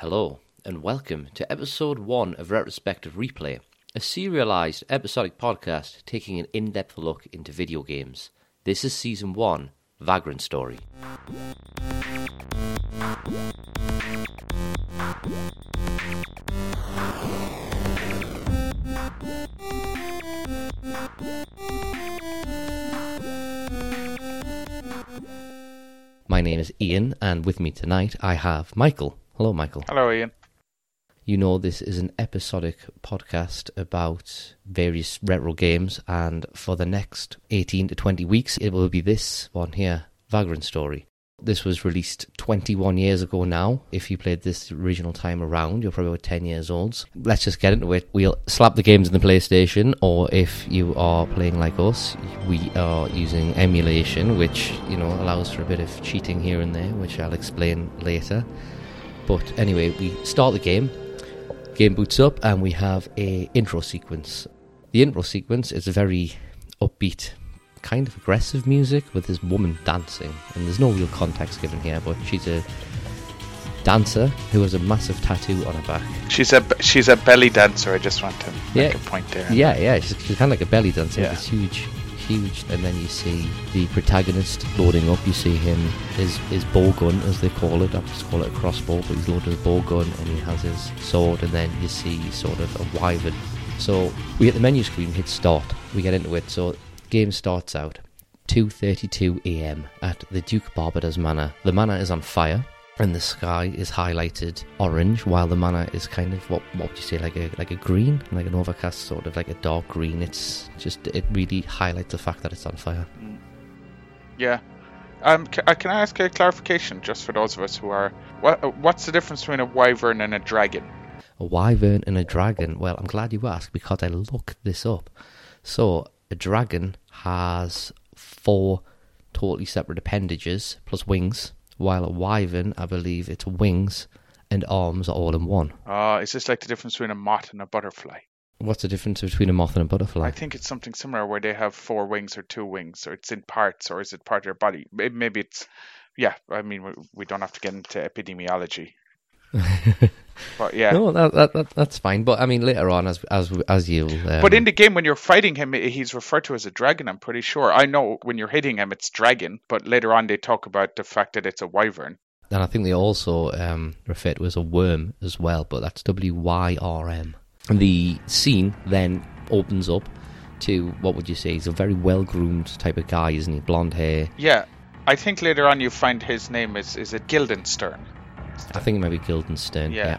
Hello, and welcome to episode 1 of Retrospective Replay, a serialized episodic podcast taking an in depth look into video games. This is season 1 Vagrant Story. My name is Ian, and with me tonight I have Michael. Hello, Michael. Hello, Ian. You know, this is an episodic podcast about various retro games, and for the next 18 to 20 weeks, it will be this one here Vagrant Story. This was released 21 years ago now. If you played this original time around, you're probably about 10 years old. Let's just get into it. We'll slap the games in the PlayStation, or if you are playing like us, we are using emulation, which, you know, allows for a bit of cheating here and there, which I'll explain later. But anyway, we start the game. Game boots up, and we have a intro sequence. The intro sequence is a very upbeat kind of aggressive music with this woman dancing, and there's no real context given here, but she's a dancer who has a massive tattoo on her back. She's a she's a belly dancer. I just want to make Yeah. a point there. Yeah, yeah, she's, she's kind of like a belly dancer. Yeah. It's huge, huge, and then you see the protagonist loading up. You see him his his bow gun, as they call it. I just call it a crossbow, but he's loaded his bow gun, and he has his sword, and then you see sort of a wyvern. So we hit the menu screen, hit start. We get into it. So game starts out 2:32 a.m. at the Duke Barbados Manor. The manor is on fire. And the sky is highlighted orange, while the manor is kind of what what would you say, like a like a green, like an overcast sort of like a dark green. It's just it really highlights the fact that it's on fire. Yeah. Um, ca- uh, can I ask a clarification, just for those of us who are, what what's the difference between a wyvern and a dragon? A wyvern and a dragon. Well, I'm glad you asked because I looked this up. So a dragon has four totally separate appendages plus wings, while a wyvern, I believe, its wings and arms are all in one. Uh, is this like the difference between a moth and a butterfly? What's the difference between a moth and a butterfly? I think it's something similar where they have four wings or two wings, or it's in parts, or is it part of their body? Maybe it's, yeah. I mean, we don't have to get into epidemiology, but yeah. No, that, that, that that's fine. But I mean, later on, as as as you'll. Um, But in the game, when you're fighting him, he's referred to as a dragon. I'm pretty sure. I know when you're hitting him, it's dragon. But later on, they talk about the fact that it's a wyvern. and I think they also um, refer to it as a worm as well, but that's W Y R M. The scene then opens up to what would you say? He's a very well groomed type of guy, isn't he? Blonde hair. Yeah, I think later on you find his name is is it Guildenstern. I think it might be Guildenstern. Yeah.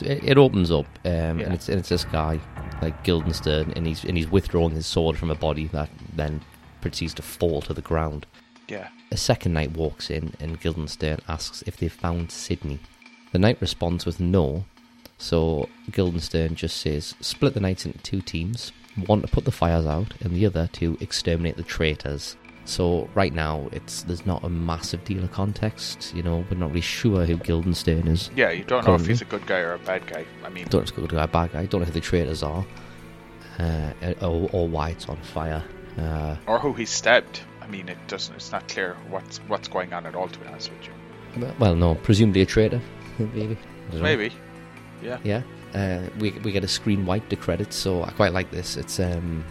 It, it opens up, um, Yeah. and it's and it's this guy like Guildenstern, and he's and he's withdrawing his sword from a body that then proceeds to fall to the ground. Yeah, A second knight walks in, and Guildenstern asks if they've found Sydney. The knight responds with no, so Guildenstern just says split the knights into two teams one to put the fires out, and the other to exterminate the traitors. So right now, it's there's not a massive deal of context. You know, we're not really sure who Guildenstern is. yeah. You don't know if he's a good guy or a bad guy. I mean, Don't know if it's good guy, bad guy. Don't know who the traitors are, uh, or, or why it's on fire. Uh, or who he stabbed. I mean, it doesn't. It's not clear what's what's going on at all. To be honest with you, well, no, presumably a traitor, maybe. Don't know. maybe. Yeah. Yeah. Uh, we we get a screen wipe to credits, so I quite like this. It's um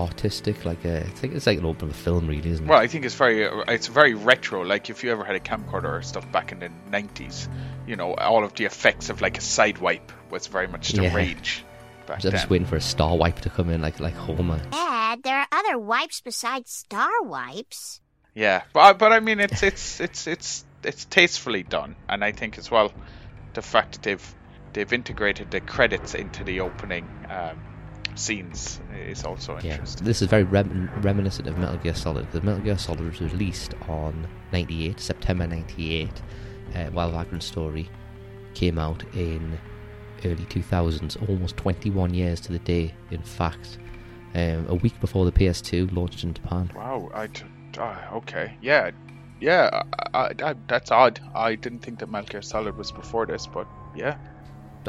artistic, like a, it's like it's like an open film, really, isn't it? Well, I think it's very uh, it's very retro. Like if you ever had a camcorder or stuff back in the nineties, you know, all of the effects of like a side wipe was very much the Yeah. rage back I'm then. just waiting for a star wipe to come in, like like Homer. Dad, there are other wipes besides star wipes. Yeah, but uh, but I mean, it's it's it's it's it's tastefully done, and I think as well, the fact that they've they've integrated the credits into the opening um, scenes is also Yeah, interesting. this is very rem- reminiscent of Metal Gear Solid. because Metal Gear Solid was released on 98, September 98, uh, while Vagrant Story came out in early 2000s, almost 21 years to the day, in fact. Um, a week before the PS2 launched in Japan. Wow, I d- ah, okay, yeah, yeah, I, I, I, that's odd. I didn't think that Metal Gear Solid was before this, but yeah,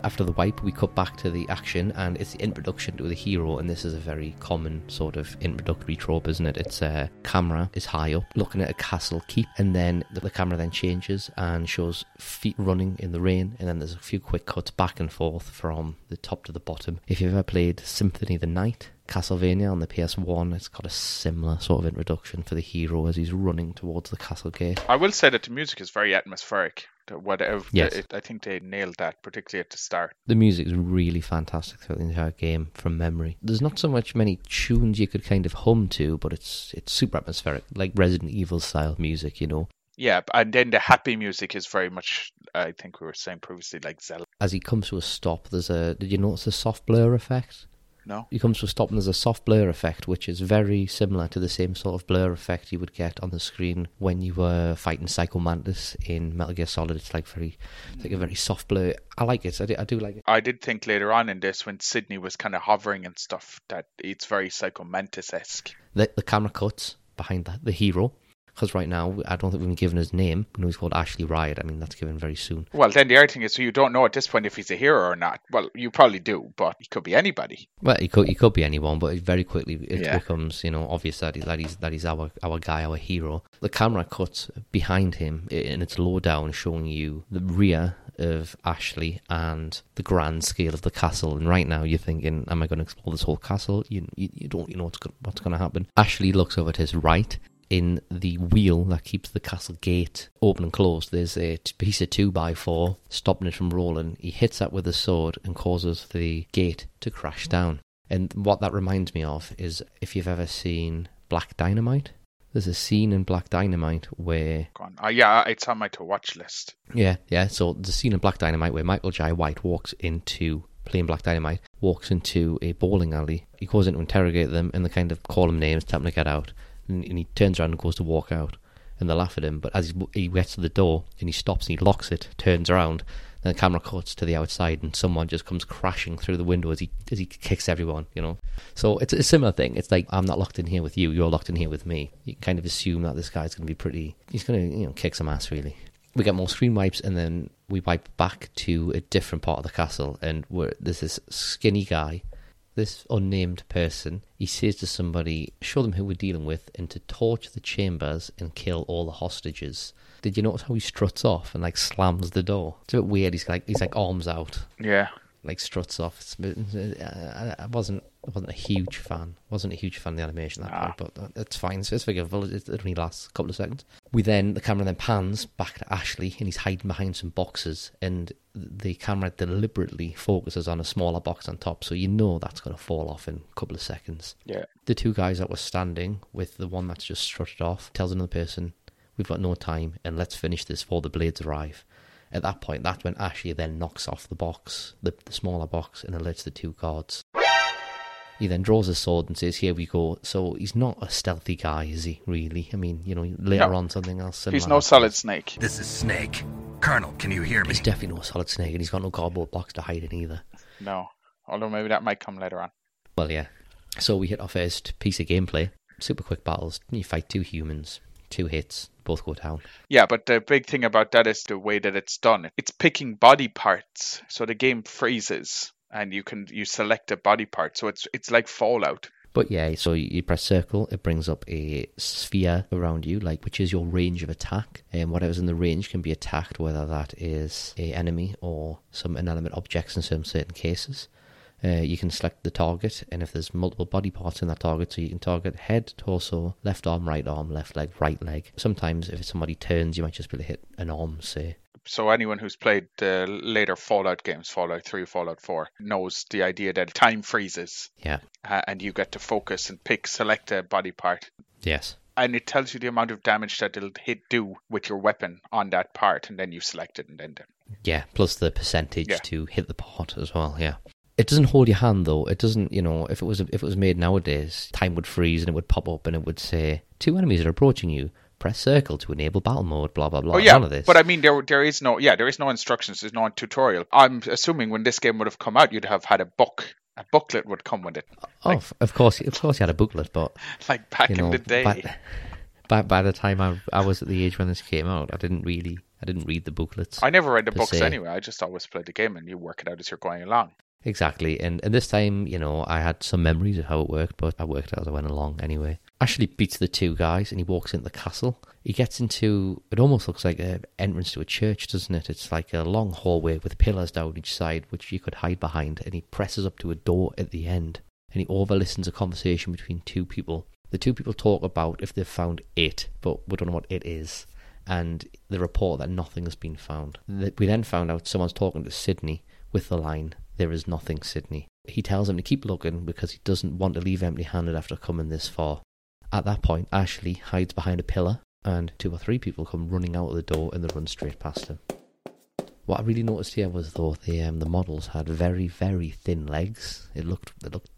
After the wipe, we cut back to the action, and it's the introduction to the hero. And this is a very common sort of introductory trope, isn't it? It's a uh, camera is high up, looking at a castle keep, and then the, camera then changes and shows feet running in the rain, and then there's a few quick cuts back and forth from the top to the bottom. If you've ever played Symphony of the Night, Castlevania on the PS1, it's got a similar sort of introduction for the hero as he's running towards the castle gate. I will say that the music is very atmospheric. Whatever, Yes. it, I think they nailed that, particularly at the start. The music is really fantastic throughout the entire game from memory. There's not so much many tunes you could kind of hum to, but it's it's super atmospheric, like Resident Evil style music, you know. Yeah, and then the happy music is very much, I think we were saying previously, like Zelda. As he comes to a stop, there's a. Did you notice the soft blur effect? No? He comes to a stop and there's a soft blur effect, which is very similar to the same sort of blur effect you would get on the screen when you were fighting Psycho Mantis in Metal Gear Solid. It's like very, it's like a very soft blur. I like it. I do, I do like it. I did think later on in this, when Sydney was kind of hovering and stuff, that it's very Psycho Mantis esque. The, the camera cuts behind the, the hero. Because right now, I don't think we've been given his name. We know he's called Ashley Riot. I mean, that's given very soon. Well, then the other thing is, you don't know at this point if he's a hero or not. Well, you probably do, but he could be anybody. Well, he could he could be anyone, but very quickly it Yeah. becomes you know obvious that, he, that he's that he's our our guy, our hero. The camera cuts behind him and it's low down, showing you the rear of Ashley and the grand scale of the castle. And right now you're thinking, am I going to explore this whole castle? You you, you don't you know what's what's going to happen. Ashley looks over at his right. In the wheel that keeps the castle gate open and closed, there's a piece of two by four stopping it from rolling. He hits that with a sword and causes the gate to crash down. And what that reminds me of is if you've ever seen Black Dynamite, there's a scene in Black Dynamite where Go on. Uh, yeah, it's on my to watch list. yeah, yeah. So the scene in Black Dynamite where Michael Jai White walks into playing Black Dynamite, walks into a bowling alley. He goes in to interrogate them, and they kind of call him names, tell him to get out, and, and he turns around and goes to walk out, and they laugh at him. But as he, gets to the door and he stops and he locks it, turns around. Then the camera cuts to the outside, and someone just comes crashing through the window as he as he kicks everyone. You know, so it's a similar thing. It's like I'm not locked in here with you; you're locked in here with me. You kind of assume that this guy's going to be pretty. He's going to you know kick some ass, really we get more screen wipes and then we wipe back to a different part of the castle and there's this skinny guy this unnamed person he says to somebody show them who we're dealing with and to torch the chambers and kill all the hostages. Did you notice how he struts off and like slams the door? It's a bit weird. He's like he's like arms out. Yeah. Like struts off. Bit, I, wasn't I wasn't a huge fan. Wasn't a huge fan of the animation at that Ah. point but it's fine. It's, it's forgivable it, it only lasts a couple of seconds. We then the camera then pans back to Ashley and he's hiding behind some boxes and the camera deliberately focuses on a smaller box on top so you know that's going to fall off in a couple of seconds. Yeah. the two guys that were standing with the one that's just strutted off tells another person we've got no time and let's finish this before the blades arrive at that point that's when Ashley then knocks off the box the, the smaller box and alerts the two guards he then draws his sword and says, "Here we go." So he's not a stealthy guy, is he? Really? I mean, you know, later No. on something else. Similar He's no solid snake. This is Snake. Colonel, can you hear me? He's definitely no solid snake, and he's got no cardboard box to hide in either. No. Although maybe that might come later on. Well, yeah. So we hit our first piece of gameplay. Super quick battles. You fight two humans, two hits, both go down. Yeah, but the big thing about that is the way that it's done. It's picking body parts, so the game freezes and you can you select a body part. So it's it's like Fallout. But yeah, so you you press circle, it brings up a sphere around you, like which is your range of attack, and whatever's in the range can be attacked, whether that is a enemy or some inanimate objects in some certain cases. Uh, you can select the target, and if there's multiple body parts in that target, so you can target head, torso, left arm, right arm, left leg, right leg. Sometimes, if somebody turns, you might just be able to hit an arm, say. So anyone who's played the later Fallout games, Fallout 3, Fallout 4, knows the idea that time freezes Yeah. uh, and you get to focus and pick select a body part. Yes. And it tells you the amount of damage that it'll hit do with your weapon on that part, and then you select it, and then Yeah, plus the percentage Yeah. to hit the part as well. Yeah, it doesn't hold your hand though. It doesn't. You know, if it was if it was made nowadays, time would freeze and it would pop up and it would say two enemies are approaching you. Press circle to enable battle mode. Blah blah blah. Oh yeah, None of this. but I mean there there is no yeah there is no instructions. There's no tutorial. I'm assuming when this game would have come out, you'd have had a book. A booklet would come with it, oh, f- of course, of course, you had a booklet, but like back you know, in the day. by, by by the time I I was at the age when this came out, I didn't really I didn't read the booklets. I never read the books se. anyway. I just always played the game and you work it out as you're going along. Exactly, and and this time, you know, I had some memories of how it worked, but I worked out as I went along anyway. Ashley beats the two guys, and he walks into the castle. He gets into it almost looks like an entrance to a church, doesn't it? It's like a long hallway with pillars down each side, which you could hide behind. And he presses up to a door at the end, and he overlistens a conversation between two people. The two people talk about if they've found it, but we don't know what it is. And the report that nothing has been found. We then found out someone's talking to Sydney with the line, There is nothing, Sydney. He tells him to keep looking because he doesn't want to leave empty handed after coming this far. At that point, Ashley hides behind a pillar, and two or three people come running out of the door and they run straight past him. What I really noticed here was though the um, the models had very very thin legs. It looked it looked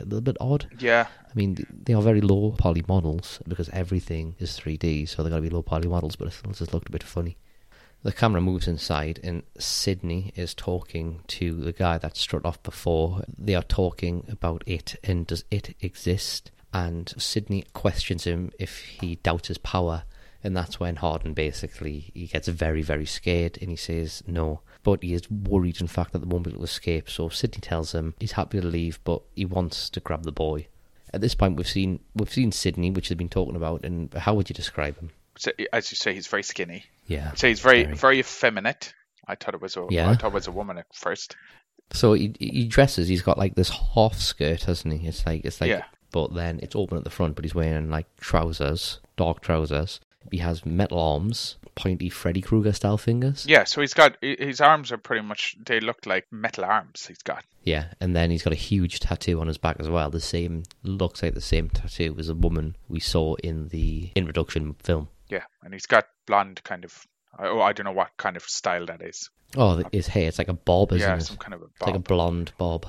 a little bit odd. Yeah. I mean, they are very low poly models because everything is 3D, so they're going to be low poly models, but it still just looked a bit funny. The camera moves inside, and Sydney is talking to the guy that struck off before. They are talking about it, and does it exist? And Sydney questions him if he doubts his power, and that's when Hardin basically he gets very, very scared, and he says no. But he is worried, in fact, that they won't be able to escape. So Sydney tells him he's happy to leave, but he wants to grab the boy. At this point, we've seen we've seen Sydney, which they've been talking about, and how would you describe him? So, as you say, he's very skinny. Yeah. I'd he's very, Very. very effeminate. I thought it was a, Yeah. I thought it was a woman at first. So he, he dresses. He's got like this half skirt, hasn't he? It's like it's like, Yeah. but then it's open at the front. But he's wearing like trousers, dark trousers. He has metal arms, pointy Freddy Krueger style fingers. Yeah, so he's got his arms are pretty much they look like metal arms. He's got. Yeah, and then he's got a huge tattoo on his back as well. The same looks like the same tattoo as a woman we saw in the introduction film. Yeah, and he's got blonde kind of. Oh, I don't know what kind of style that is. Oh, his hair, it's like a bob, isn't yeah, it? some kind of a It's like a blonde bob.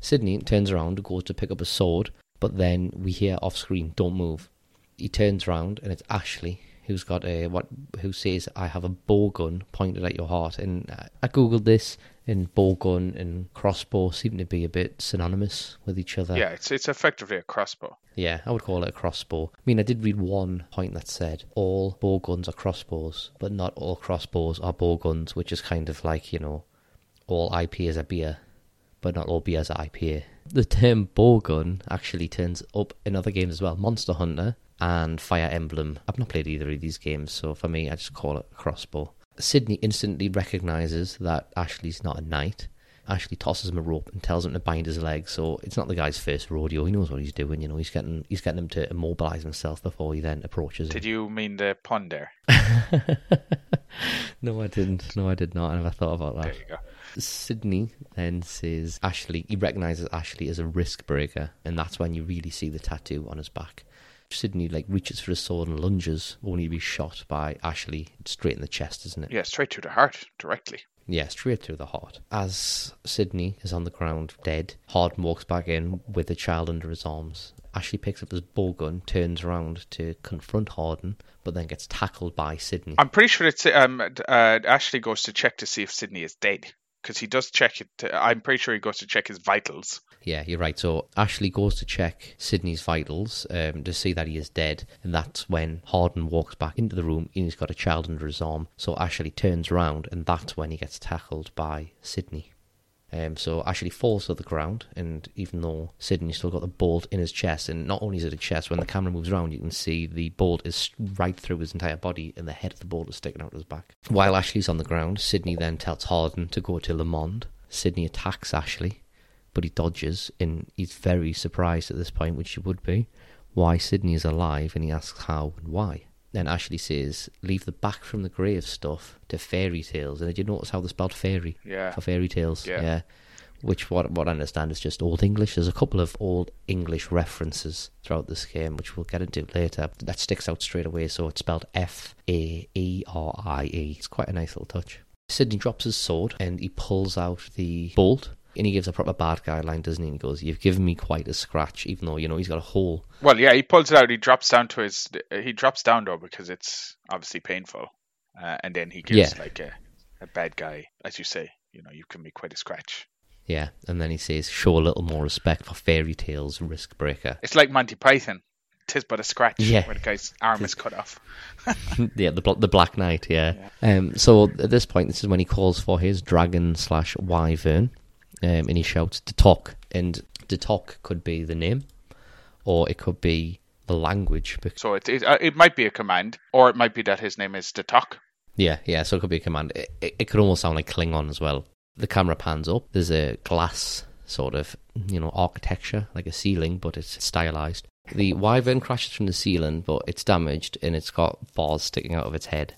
Sydney turns around goes to pick up a sword, but then we hear off screen, "Don't move." He turns around and it's Ashley who's got a what who says, "I have a bow gun pointed at your heart." And I- googled this, and bow gun and crossbow seem to be a bit synonymous with each other. yeah, it's it's effectively a crossbow. Yeah, I would call it a crossbow. I mean, I did read one point that said all bow guns are crossbows, but not all crossbows are bow guns, which is kind of like, you know, all IPAs are beer, but not all beers are IPA. The term bow gun actually turns up in other games as well Monster Hunter and Fire Emblem. I've not played either of these games, so for me, I just call it a crossbow. Sydney instantly recognizes that Ashley's not a knight. Ashley tosses him a rope and tells him to bind his legs. So it's not the guy's first rodeo. He knows what he's doing. You know, he's getting he's getting him to immobilize himself before he then approaches him. Did you mean the ponder? no, I didn't. No, I did not. I never thought about that. There you go. Sydney then says Ashley. He recognizes Ashley as a risk breaker, and that's when you really see the tattoo on his back. Sydney like reaches for his sword and lunges, only to be shot by Ashley straight in the chest, isn't it? Yeah, straight to the heart directly. Yeah, straight through the heart. As Sydney is on the ground dead, Hardin walks back in with the child under his arms. Ashley picks up his bow gun, turns around to confront Hardin, but then gets tackled by Sydney. I'm pretty sure it's um uh, Ashley goes to check to see if Sydney is dead because he does check it. I'm pretty sure he goes to check his vitals. Yeah, you're right. So Ashley goes to check Sydney's vitals um, to see that he is dead, and that's when Hardin walks back into the room and he's got a child under his arm. So Ashley turns around, and that's when he gets tackled by Sydney. Um, so Ashley falls to the ground, and even though Sydney's still got the bolt in his chest, and not only is it a chest, when the camera moves around, you can see the bolt is right through his entire body, and the head of the bolt is sticking out of his back. While Ashley's on the ground, Sydney then tells Hardin to go to Le Monde. Sydney attacks Ashley, but he dodges, and he's very surprised at this point, which he would be, why Sydney is alive, and he asks how and why. Then Ashley says, leave the back from the grave stuff to fairy tales. And did you notice how they spelled fairy? Yeah. For fairy tales. Yeah. Which, what, what I understand, is just Old English. There's a couple of Old English references throughout this game, which we'll get into later. That sticks out straight away. So it's spelled F A E R I E. It's quite a nice little touch. Sydney drops his sword and he pulls out the bolt. And he gives a proper bad guy line, doesn't he? And he goes, You've given me quite a scratch, even though, you know, he's got a hole Well, yeah, he pulls it out. He drops down to his. He drops down though because it's obviously painful, uh, and then he gives Yeah. like a, a bad guy, as you say. You know, you can be quite a scratch. Yeah, and then he says, "Show a little more respect for fairy tales, risk breaker." It's like Monty Python. tis but a scratch Yeah. where the guy's arm is cut off. yeah, the the Black Knight. Yeah. Um. So at this point, this is when he calls for his dragon slash wyvern, um, and he shouts to talk. And to talk could be the name, or it could be the language. So it it, uh, it might be a command, or it might be that his name is Detok. Yeah, yeah. So it could be a command. It, it, it could almost sound like Klingon as well. The camera pans up. There's a glass sort of, you know, architecture like a ceiling, but it's stylized. The wyvern crashes from the ceiling, but it's damaged and it's got bars sticking out of its head.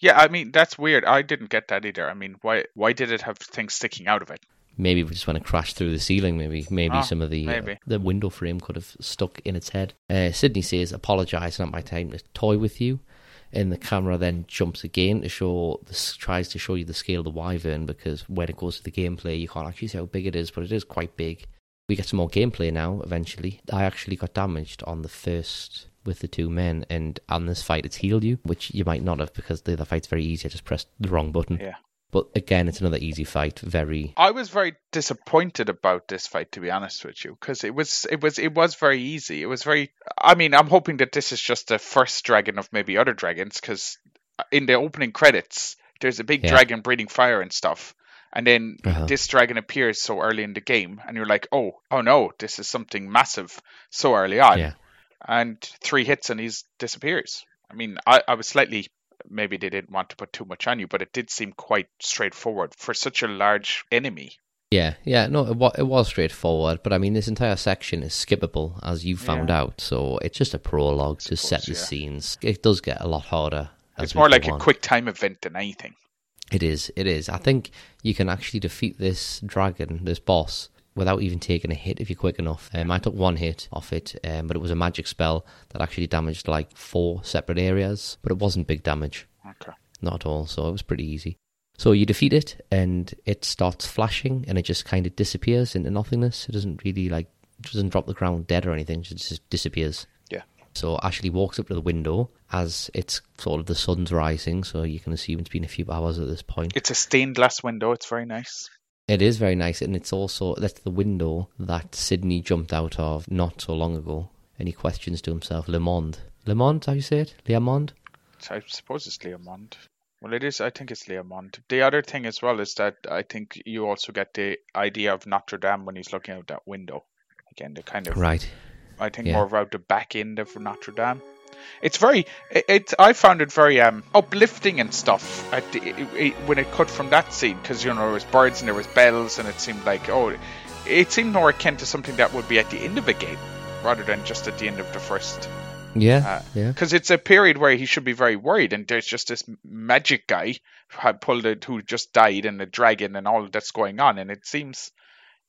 Yeah, I mean that's weird. I didn't get that either. I mean, why why did it have things sticking out of it? Maybe we just when it crashed through the ceiling, maybe maybe Ah, some of the uh, the window frame could have stuck in its head. Uh, Sydney says, "Apologise, not my time to toy with you." And the camera then jumps again to show this tries to show you the scale of the wyvern because when it goes to the gameplay, you can't actually see how big it is, but it is quite big. We get some more gameplay now. Eventually, I actually got damaged on the first with the two men, and on this fight, it's healed you, which you might not have because the other fight's very easy. I just pressed the wrong button. Yeah. But again, it's another easy fight. Very I was very disappointed about this fight, to be honest with you, because it was it was it was very easy. It was very. I mean, I'm hoping that this is just the first dragon of maybe other dragons, because in the opening credits, there's a big Yeah. dragon breathing fire and stuff, and then Uh-huh. this dragon appears so early in the game, and you're like, oh, oh no, this is something massive so early on, yeah. and three hits and he disappears. I mean, I, I was slightly. Maybe they didn't want to put too much on you, but it did seem quite straightforward for such a large enemy. Yeah, yeah, no, it, wa- it was straightforward, but I mean, this entire section is skippable, as you found Yeah. out. So it's just a prologue to set the yeah. scenes. It does get a lot harder. It's more like a on. quick time event than anything. It is. It is. I think you can actually defeat this dragon, this boss, without even taking a hit if you're quick enough. Um, I took one hit off it, um, but it was a magic spell that actually damaged like four separate areas, but it wasn't big damage. Okay. Not at all, so it was pretty easy. So you defeat it, and it starts flashing, and it just kind of disappears into nothingness. It doesn't really like it doesn't drop the ground dead or anything. It just disappears. Yeah. So Ashley walks up to the window as it's sort of the sun's rising, so you can assume it's been a few hours at this point. It's a stained glass window. It's very nice. It is very nice, and it's also that's the window that Sydney jumped out of not so long ago, and he questions to himself, Le Monde. Le Monde, how you say it? Le Monde? I suppose it's Leomond. Well, it is. I think it's Leomond. The other thing as well is that I think you also get the idea of Notre Dame when he's looking out that window. Again, the kind of Right. I think Yeah. more about the back end of Notre Dame. It's very. It, it I found it very um uplifting and stuff. At the, it, it, when it cut from that scene, because you know there was birds and there was bells, and it seemed like oh, it seemed more akin to something that would be at the end of a game rather than just at the end of the first. Yeah, Uh, yeah. Because it's a period where he should be very worried, and there's just this magic guy who had pulled it, who just died, and the dragon, and all that's going on, and it seems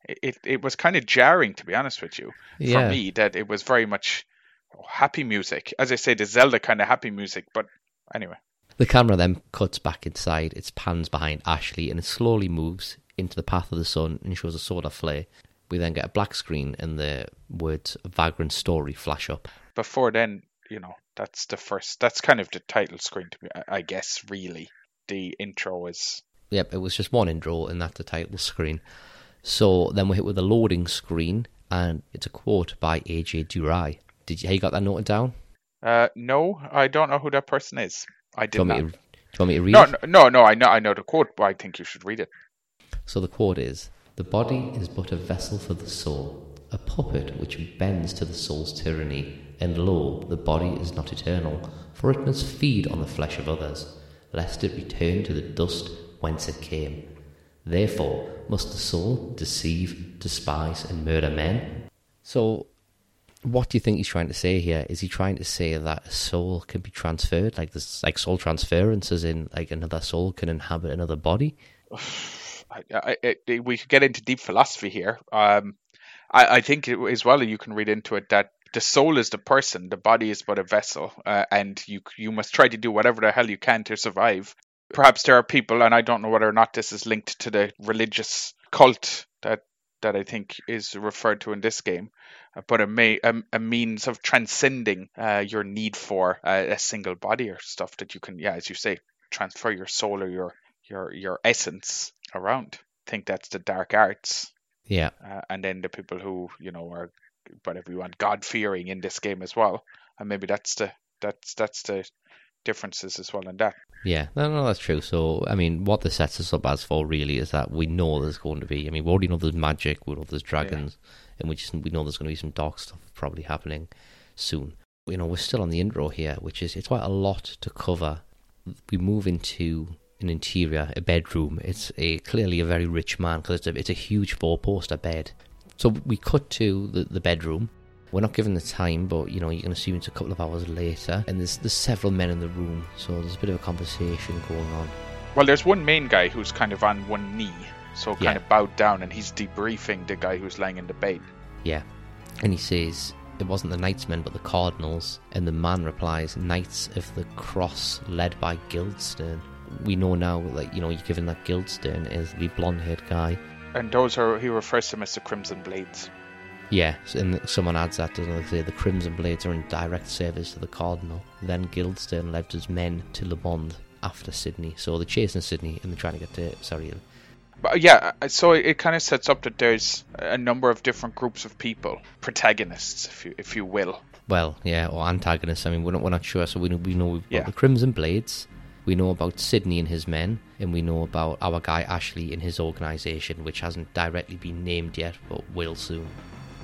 it it was kind of jarring, to be honest with you, Yeah. for me, that it was very much happy music. As I say, the Zelda kind of happy music, but anyway, The camera then cuts back inside, it pans behind Ashley, and it slowly moves into the path of the sun and shows a solar flare. We then get a black screen and the words Vagrant Story flash up. before then, you know, that's the first. That's kind of the title screen, to me, I- I guess. Really, the intro is Yep, it was just one intro, and that's the title screen. So then we're hit with a loading screen, and it's a quote by AJ Durai. Did you, you got that noted down? Uh, no, I don't know who that person is. I Do did want not. me to, do you want me to read No, it? no, no, no, I know, I know the quote, but I think you should read it. So the quote is The body is but a vessel for the soul, a puppet which bends to the soul's tyranny, and lo, the body is not eternal, for it must feed on the flesh of others, lest it return to the dust whence it came. Therefore must the soul deceive, despise, and murder men. So, what do you think he's trying to say here? Is he trying to say that a soul can be transferred, like this, like soul transference, as in like another soul can inhabit another body? I, I, we could get into deep philosophy here. Um, I, I think it, as well you can read into it that the soul is the person, the body is but a vessel, uh, and you you must try to do whatever the hell you can to survive. Perhaps there are people, and I don't know whether or not this is linked to the religious cult that I think is referred to in this game, uh, but a, may, a, a means of transcending uh, your need for uh, a single body or stuff that you can, yeah, as you say, transfer your soul or your your your essence around. I think that's the dark arts, Yeah. uh, and then the people who you know are whatever you want, God fearing in this game as well, and maybe that's the that's that's the differences as well in that. Yeah, no, no, that's true. So, I mean, what this sets us up as for really is that we know there's going to be. I mean, we already know there's magic, we know there's dragons, and we just we know there's going to be some dark stuff probably happening soon. You know, we're still on the intro here, which is it's quite a lot to cover. We move into an interior, a bedroom. It's a clearly a very rich man because it's a, it's a huge four-poster bed. So we cut to the, the bedroom. We're not given the time, but you know you can assume it's a couple of hours later. And there's there's several men in the room, so there's a bit of a conversation going on. Well, there's one main guy who's kind of on one knee, so kind Yeah. of bowed down, and he's debriefing the guy who's lying in the bed. Yeah. And he says it wasn't the Knightsmen but the Cardinals. And the man replies, Knights of the Cross led by Guildstern. We know now, that you know, you're given that Guildstern is the blonde haired guy. And those are he refers to them as the Crimson Blades. Yeah, and someone adds that, doesn't they? The Crimson Blades are in direct service to the Cardinal. Then Guildstern led his men to Le Bond after Sydney. So they're chasing Sydney and they're trying to get to. Sorry. But uh, yeah, uh, so it, kind of sets up that there's a number of different groups of people, protagonists, if you if you will. Well, yeah, or antagonists. I mean, we're not, we're not sure. So we know, we know we've got Yeah. the Crimson Blades. We know about Sydney and his men, and we know about our guy Ashley and his organisation, which hasn't directly been named yet, but will soon.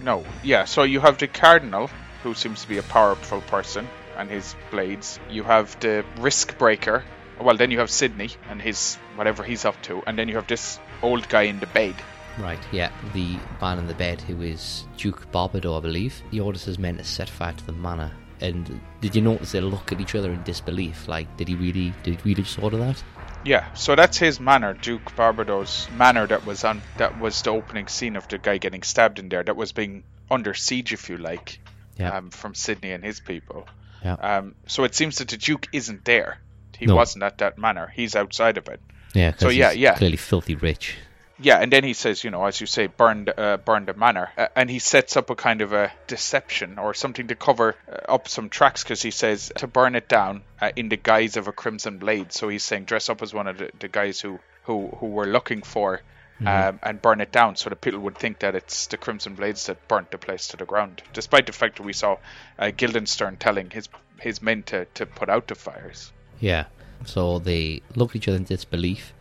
No, yeah. So you have the Cardinal, who seems to be a powerful person, and his blades. You have the Risk Breaker. Well, then you have Sydney and his whatever he's up to, and then you have this old guy in the bed. Right, yeah, the man in the bed who is Duke Barbado, I believe. He orders his men to set fire to the manor. And did you notice they look at each other in disbelief? Like, did he really, did he really just order that? Yeah, so that's his manor, Duke Barbado's manor that was on that was the opening scene of the guy getting stabbed in there that was being under siege if you like. Yeah. Um, from Sydney and his people. Yeah. Um, so it seems that the Duke isn't there. He No. wasn't at that manor. He's outside of it. Yeah. So, yeah, yeah. clearly filthy rich. Yeah, and then he says, you know, as you say, burn uh, burn the manor, uh, and he sets up a kind of a deception or something to cover uh, up some tracks because he says to burn it down uh, in the guise of a crimson blade. So he's saying dress up as one of the, the guys who who who we're looking for. Um, and burn it down so that people would think that it's the Crimson Blades that burnt the place to the ground, despite the fact that we saw uh, Guildenstern telling his his men to, to put out the fires. Yeah. So they look at each other in disbelief,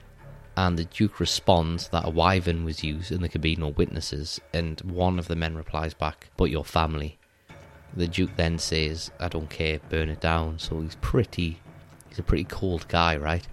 and the Duke responds that a wyvern was used and there could be no witnesses. And one of the men replies back, But your family. The Duke then says, I don't care, burn it down. So he's pretty. He's a pretty cold guy, right?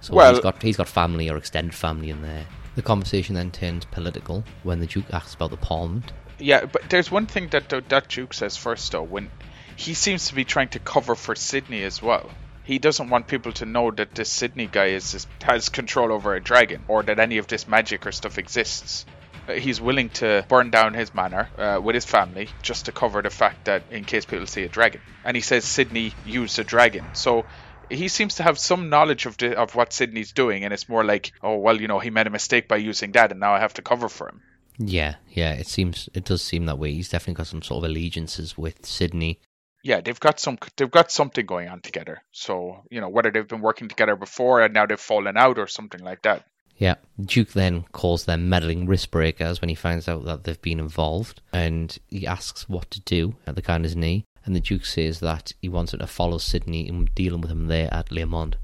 So Well- he's got he's got family or extended family in there. The conversation then turns political when the Duke asks about the Parliament. Yeah, but there's one thing that that Duke says first though, when he seems to be trying to cover for Sydney as well. He doesn't want people to know that this Sydney guy is, has control over a dragon or that any of this magic or stuff exists. Uh, he's willing to burn down his manor uh, with his family just to cover the fact that in case people see a dragon. And he says Sydney used a dragon. So he seems to have some knowledge of the, of what Sydney's doing, and it's more like, oh well, you know, he made a mistake by using that, and now I have to cover for him. Yeah, yeah, it seems it does seem that way. He's definitely got some sort of allegiances with Sydney. Yeah, they've got some they've got something going on together. So, you know, whether they've been working together before and now they've fallen out or something like that. Yeah, Duke then calls them meddling risk breakers when he finds out that they've been involved, and he asks what to do at the guy on his knee. And the Duke says that he wants him to follow Sydney and dealing with him there at Leomond.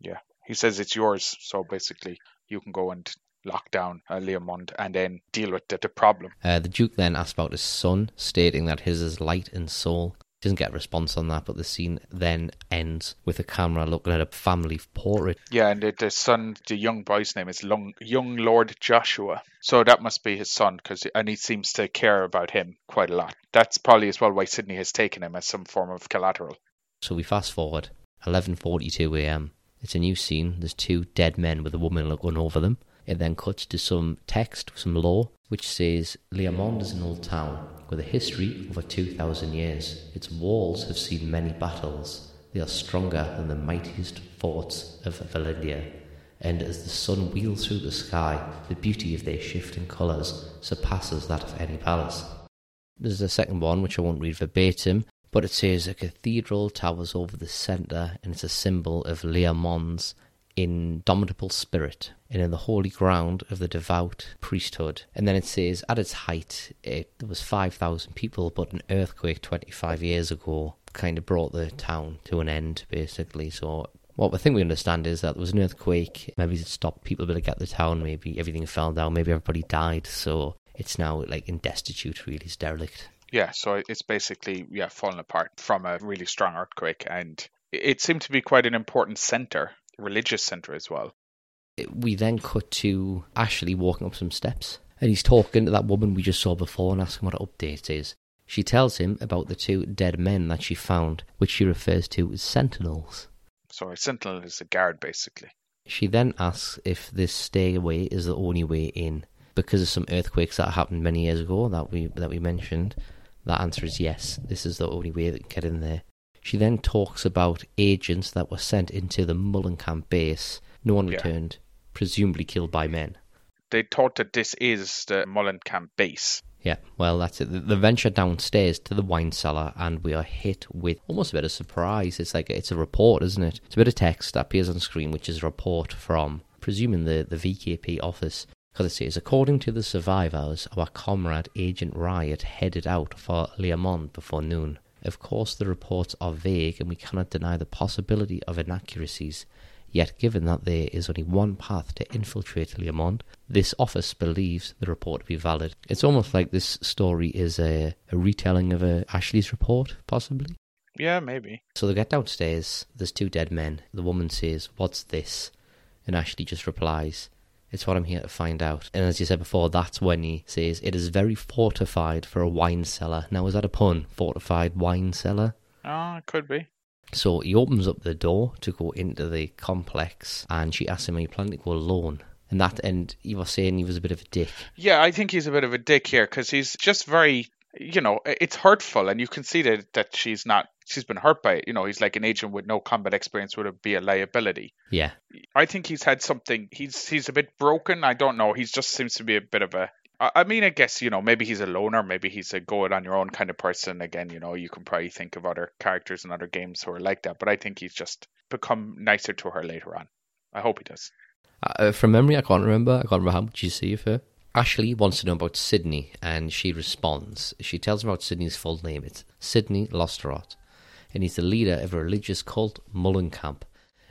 Yeah. He says it's yours, so basically you can go and lock down uh, Leomond and then deal with the, the problem. Uh, the Duke then asks about his son, stating that his is light and soul. Doesn't get a response on that, but the scene then ends with a camera looking at a family portrait. Yeah, and the, the son, the young boy's name is Long, young Lord Joshua. So that must be his son, cause, and he seems to care about him quite a lot. That's probably as well why Sydney has taken him as some form of collateral. So we fast forward, 11:42 a.m. It's a new scene. There's two dead men with a woman looking over them. It then cuts to some text, some law, which says Leomond is an old town with a history over 2,000 years. Its walls have seen many battles. They are stronger than the mightiest forts of Valendia. And as the sun wheels through the sky, the beauty of their shifting colours surpasses that of any palace. There's a second one which I won't read verbatim, but it says a cathedral towers over the centre and it's a symbol of Leomond's indomitable spirit and in the holy ground of the devout priesthood. And then it says, at its height, it, there was 5,000 people, but an earthquake 25 years ago kind of brought the town to an end, basically. So what I think we understand is that there was an earthquake, maybe it stopped people able to get the town, maybe everything fell down, maybe everybody died, so it's now like in destitute, really, it's derelict. Yeah, so it's basically yeah fallen apart from a really strong earthquake, and it seemed to be quite an important center, religious center as well. We then cut to Ashley walking up some steps, and he's talking to that woman we just saw before and asking what her update is. She tells him about the two dead men that she found, which she refers to as sentinels. So a sentinel is a guard, basically. She then asks if this stairway is the only way in, because of some earthquakes that happened many years ago that we that we mentioned. That answer is yes. This is the only way to get in there. She then talks about agents that were sent into the Mullenkamp base. No one Yeah. returned, presumably killed by men. They thought that this is the Mullenkamp base. Yeah, well, that's it. The, venture downstairs to the wine cellar, and we are hit with almost a bit of surprise. It's like it's a report, isn't it? It's a bit of text that appears on screen, which is a report from, presuming the, the VKP office. Because it says, according to the survivors, our comrade Agent Riot headed out for Learmont before noon. Of course, the reports are vague, and we cannot deny the possibility of inaccuracies. Yet, given that there is only one path to infiltrate Learmont, this office believes the report to be valid. It's almost like this story is a, a retelling of a Ashley's report, possibly. Yeah, maybe. So they get downstairs, there's two dead men. The woman says, What's this? And Ashley just replies, It's what I'm here to find out. And as you said before, that's when he says, It is very fortified for a wine cellar. Now, is that a pun? Fortified wine cellar? Oh, it could be. So he opens up the door to go into the complex, and she asks him, Are you planning to go alone? And that, and you were saying he was a bit of a dick. Yeah, I think he's a bit of a dick here because he's just very, you know, it's hurtful, and you can see that that she's not, she's been hurt by it. You know, he's like an agent with no combat experience would be a liability. Yeah. I think he's had something. He's he's a bit broken. I don't know. He just seems to be a bit of a I mean, I guess you know maybe he's a loner. Maybe he's a go it on your own kind of person. Again, you know, you can probably think of other characters in other games who are like that. But I think he's just become nicer to her later on. I hope he does. Uh, from memory, I can't remember. I can't remember how much you see of her. Ashley wants to know about Sydney, and she responds. She tells him about Sydney's full name. It's Sydney Losstarot, and he's the leader of a religious cult, Mullenkamp,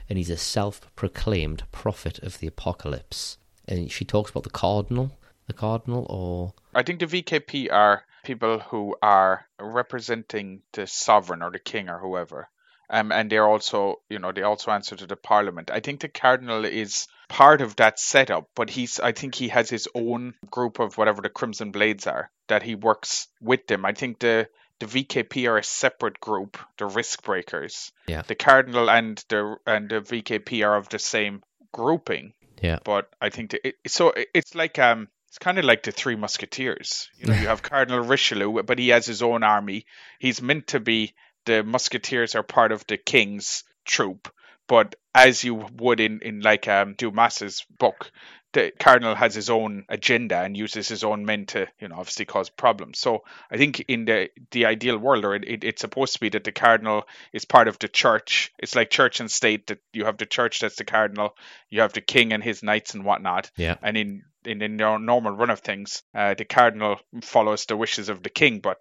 and he's a self-proclaimed prophet of the apocalypse. And she talks about the cardinal, the cardinal, or I think the VKP are people who are representing the sovereign or the king or whoever. Um, and they're also, you know, they also answer to the parliament. I think the cardinal is part of that setup, but he's, I think he has his own group of whatever the Crimson Blades are that he works with them. I think the the VKP are a separate group, the Risk Breakers. Yeah. The cardinal and the and the VKP are of the same grouping, yeah, but I think the, it, so. It's like um, it's kind of like the Three Musketeers. You know, you have Cardinal Richelieu, but he has his own army. He's meant to be the Musketeers are part of the King's troop, but as you would in in like um Dumas's book, the Cardinal has his own agenda and uses his own men to, you know, obviously cause problems. So I think in the the ideal world, or it, it, it's supposed to be that the Cardinal is part of the church. It's like church and state that you have the church that's the Cardinal, you have the King and his knights and whatnot, yeah. and in in the normal run of things, uh, the cardinal follows the wishes of the king, but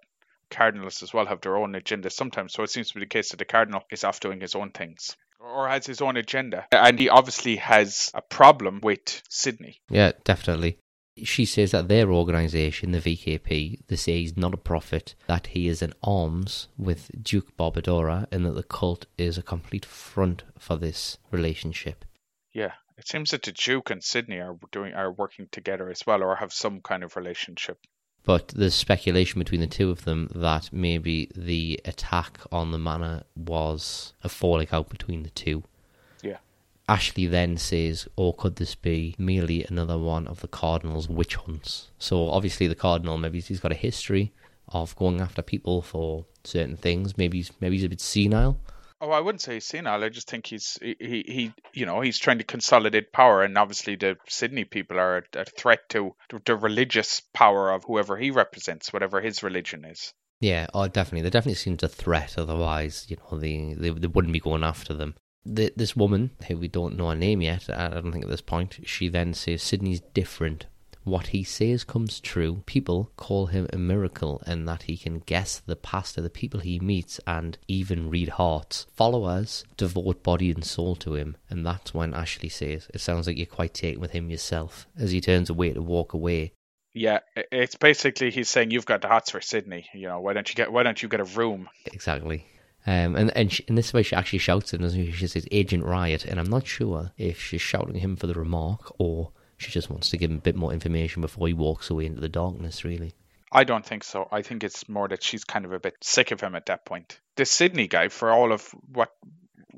cardinals as well have their own agenda sometimes. So it seems to be the case that the cardinal is off doing his own things or has his own agenda, and he obviously has a problem with Sydney. Yeah, definitely. She says that their organisation, the VKP, they say he's not a prophet, that he is an arms with Duke Barbadora, and that the cult is a complete front for this relationship. Yeah, it seems that the Duke and Sydney are doing are working together as well, or have some kind of relationship. But there's speculation between the two of them that maybe the attack on the manor was a falling out between the two. Yeah. Ashley then says, or could this be merely another one of the Cardinal's witch hunts? So obviously the Cardinal, maybe he's got a history of going after people for certain things. Maybe he's, maybe he's a bit senile. Oh, I wouldn't say he's senile. I just think he's he, he he you know he's trying to consolidate power, and obviously the Sydney people are a, a threat to the religious power of whoever he represents, whatever his religion is. Yeah, oh, definitely. There definitely seems a threat. Otherwise, you know, they, they they wouldn't be going after them. the, this woman, who we don't know her name yet, I don't think at this point, she then says Sydney's different. What he says comes true. People call him a miracle and that he can guess the past of the people he meets and even read hearts. Followers devote body and soul to him, and that's when Ashley says, It sounds like you're quite taken with him yourself, as he turns away to walk away. Yeah, it's basically he's saying you've got the hots for Sydney. You know, why don't you get why don't you get a room? Exactly. Um, and and she, in this way, she actually shouts at him. doesn't She She says Agent Riot, and I'm not sure if she's shouting him for the remark or she just wants to give him a bit more information before he walks away into the darkness. Really, I don't think so. I think it's more that she's kind of a bit sick of him at that point. This Sydney guy, for all of what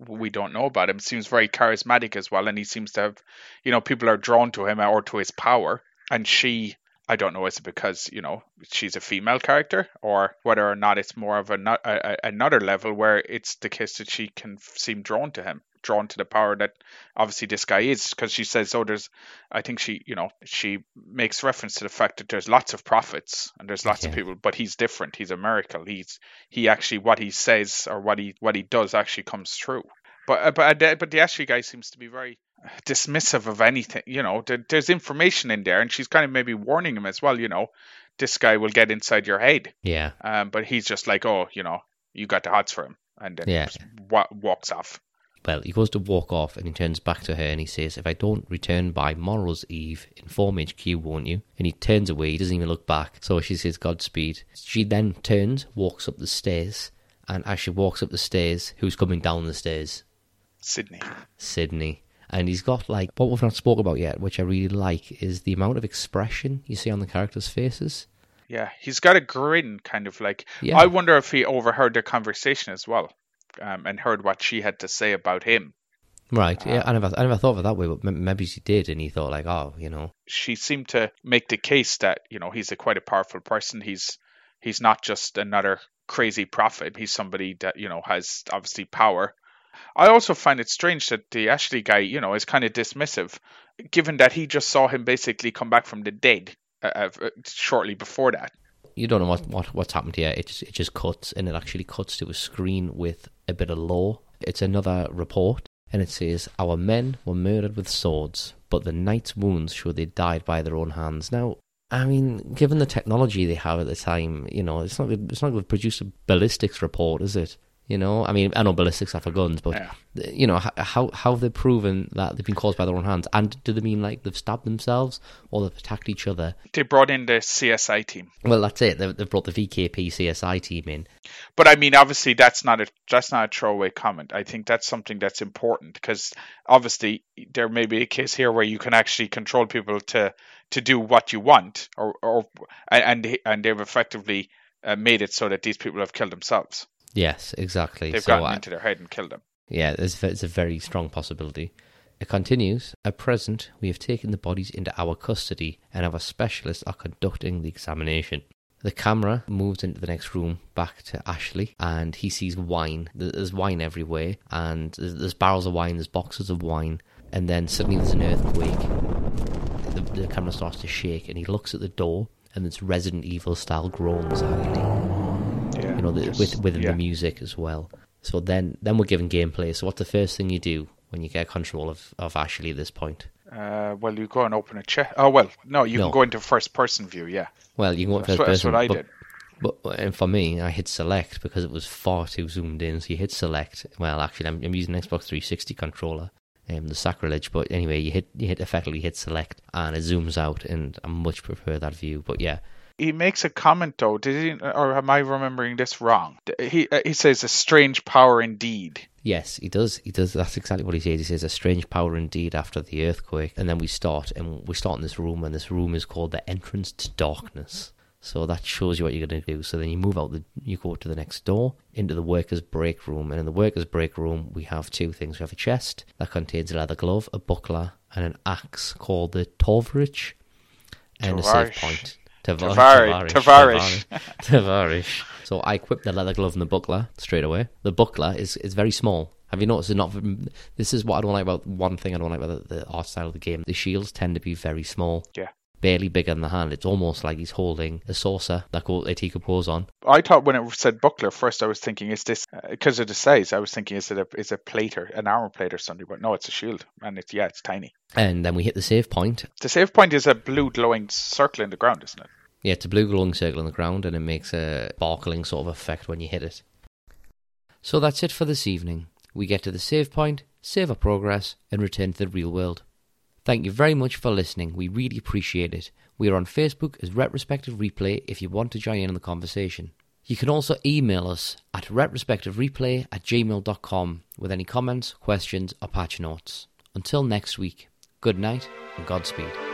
we don't know about him, seems very charismatic as well, and he seems to have, you know, people are drawn to him or to his power. And she, I don't know, is it because you know she's a female character, or whether or not it's more of a, a, another level where it's the case that she can seem drawn to him, drawn to the power that obviously this guy is, because she says, "Oh, there's," I think she, you know, she makes reference to the fact that there's lots of prophets and there's lots of people, but he's different. He's a miracle. He's he actually what he says or what he what he does actually comes true. But uh, but uh, but the Ashley guy seems to be very dismissive of anything. You know, there, there's information in there, and she's kind of maybe warning him as well. You know, this guy will get inside your head. yeah, Um, but he's just like, oh, you know, you got the hots for him, and then Yeah. wa- walks off. Well, he goes to walk off and he turns back to her and he says, If I don't return by Morrow's Eve, inform HQ, won't you? And he turns away, he doesn't even look back. So she says, Godspeed. She then turns, walks up the stairs, and as she walks up the stairs, who's coming down the stairs? Sydney. Sydney. And he's got like what we've not spoke about yet, which I really like, is the amount of expression you see on the characters' faces. Yeah, he's got a grin, kind of like. Yeah. I wonder if he overheard their conversation as well, um, and heard what she had to say about him. Right. Yeah, I never, I never thought of it that way, but m- maybe she did, and he thought like, oh, you know, She seemed to make the case that you know he's a quite a powerful person. He's he's not just another crazy prophet. He's somebody that you know has obviously power. I also find it strange that the Ashley guy, you know, is kind of dismissive, given that he just saw him basically come back from the dead uh, uh, shortly before that. You don't know what, what what's happened here. It just it just cuts, and it actually cuts to a screen with a bit of lore. It's another report, and it says our men were murdered with swords, but the knight's wounds show they died by their own hands. Now, I mean, given the technology they have at the time, you know, it's not it's not going to produce a ballistics report, is it? You know, I mean, I know ballistics are for guns, but Yeah. you know, how how have they proven that they've been caused by their own hands? And do they mean like they've stabbed themselves or they've attacked each other? They brought in the CSI team, Well, that's it. They've, they've brought the VKP CSI team in. but I mean, obviously, that's not a that's not a throwaway comment. I think that's something that's important because obviously there may be a case here where you can actually control people to to do what you want, or or and and, and they've effectively uh, made it so that these people have killed themselves. Yes, exactly. They've so, gotten I- into their head and killed them. yeah, it's, it's a very strong possibility. It continues. At present, we have taken the bodies into our custody, and our specialists are conducting the examination. The camera moves into the next room, back to Ashley, and he sees wine. There's wine everywhere, and there's, barrels of wine, there's boxes of wine, and then suddenly there's an earthquake. The, the camera starts to shake, and he looks at the door, and it's Resident Evil style groans Yeah, you know, the, just- with within yeah. the music as well. So then, then we're given gameplay. So what's the first thing you do when you get control of, of Ashley at this point? Uh, well, you go and open a chest. Oh well, no, you No. can go into first person view. Yeah, Well, you can go that's, first what, that's person. what I but, did. But and for me, I hit select because it was far too zoomed in. So you hit select. Well, actually, I'm, I'm using an Xbox 360 controller. Um, the sacrilege, but anyway, you hit you hit effectively hit select and it zooms out, and I much prefer that view. But yeah, He makes a comment though. Did he, or am I remembering this wrong? He uh, he says a strange power indeed. Yes, he does. He does. That's exactly what he says. He says a strange power indeed after the earthquake, and then we start, and we start in this room, and this room is called the entrance to darkness. So that shows you what you're going to do. So then you move out, the, you go to the next door into the workers' break room, and in the workers' break room we have two things. We have a chest that contains a leather glove, a buckler, and an axe called the Tovarich, and a save point. Tavar- Tavari- Tavarish. Tavarish. Tavarish. So I equip the leather glove and the buckler straight away. The buckler is, is very small. Have you noticed? It's not. This is what I don't like about one thing I don't like about the, the art style of the game. The shields tend to be very small. Yeah. barely bigger than the hand. It's almost like he's holding a saucer that, go, that he could pose on. I thought when it said buckler first, I was thinking, is this because uh, of the size? I was thinking, is it a is a plate or an armor plate or something? But no, it's a shield, and it's yeah, it's tiny. And then we hit the save point. The save point is a blue glowing circle in the ground, isn't it? Yeah, it's a blue glowing circle on the ground, and it makes a sparkling sort of effect when you hit it. So that's it for this evening. We get to the save point, save our progress, and return to the real world. Thank you very much for listening. We really appreciate it. We are on Facebook as Retrospective Replay if you want to join in on the conversation. You can also email us at retrospectivereplay at gmail.com with any comments, questions, or patch notes. Until next week, good night and Godspeed.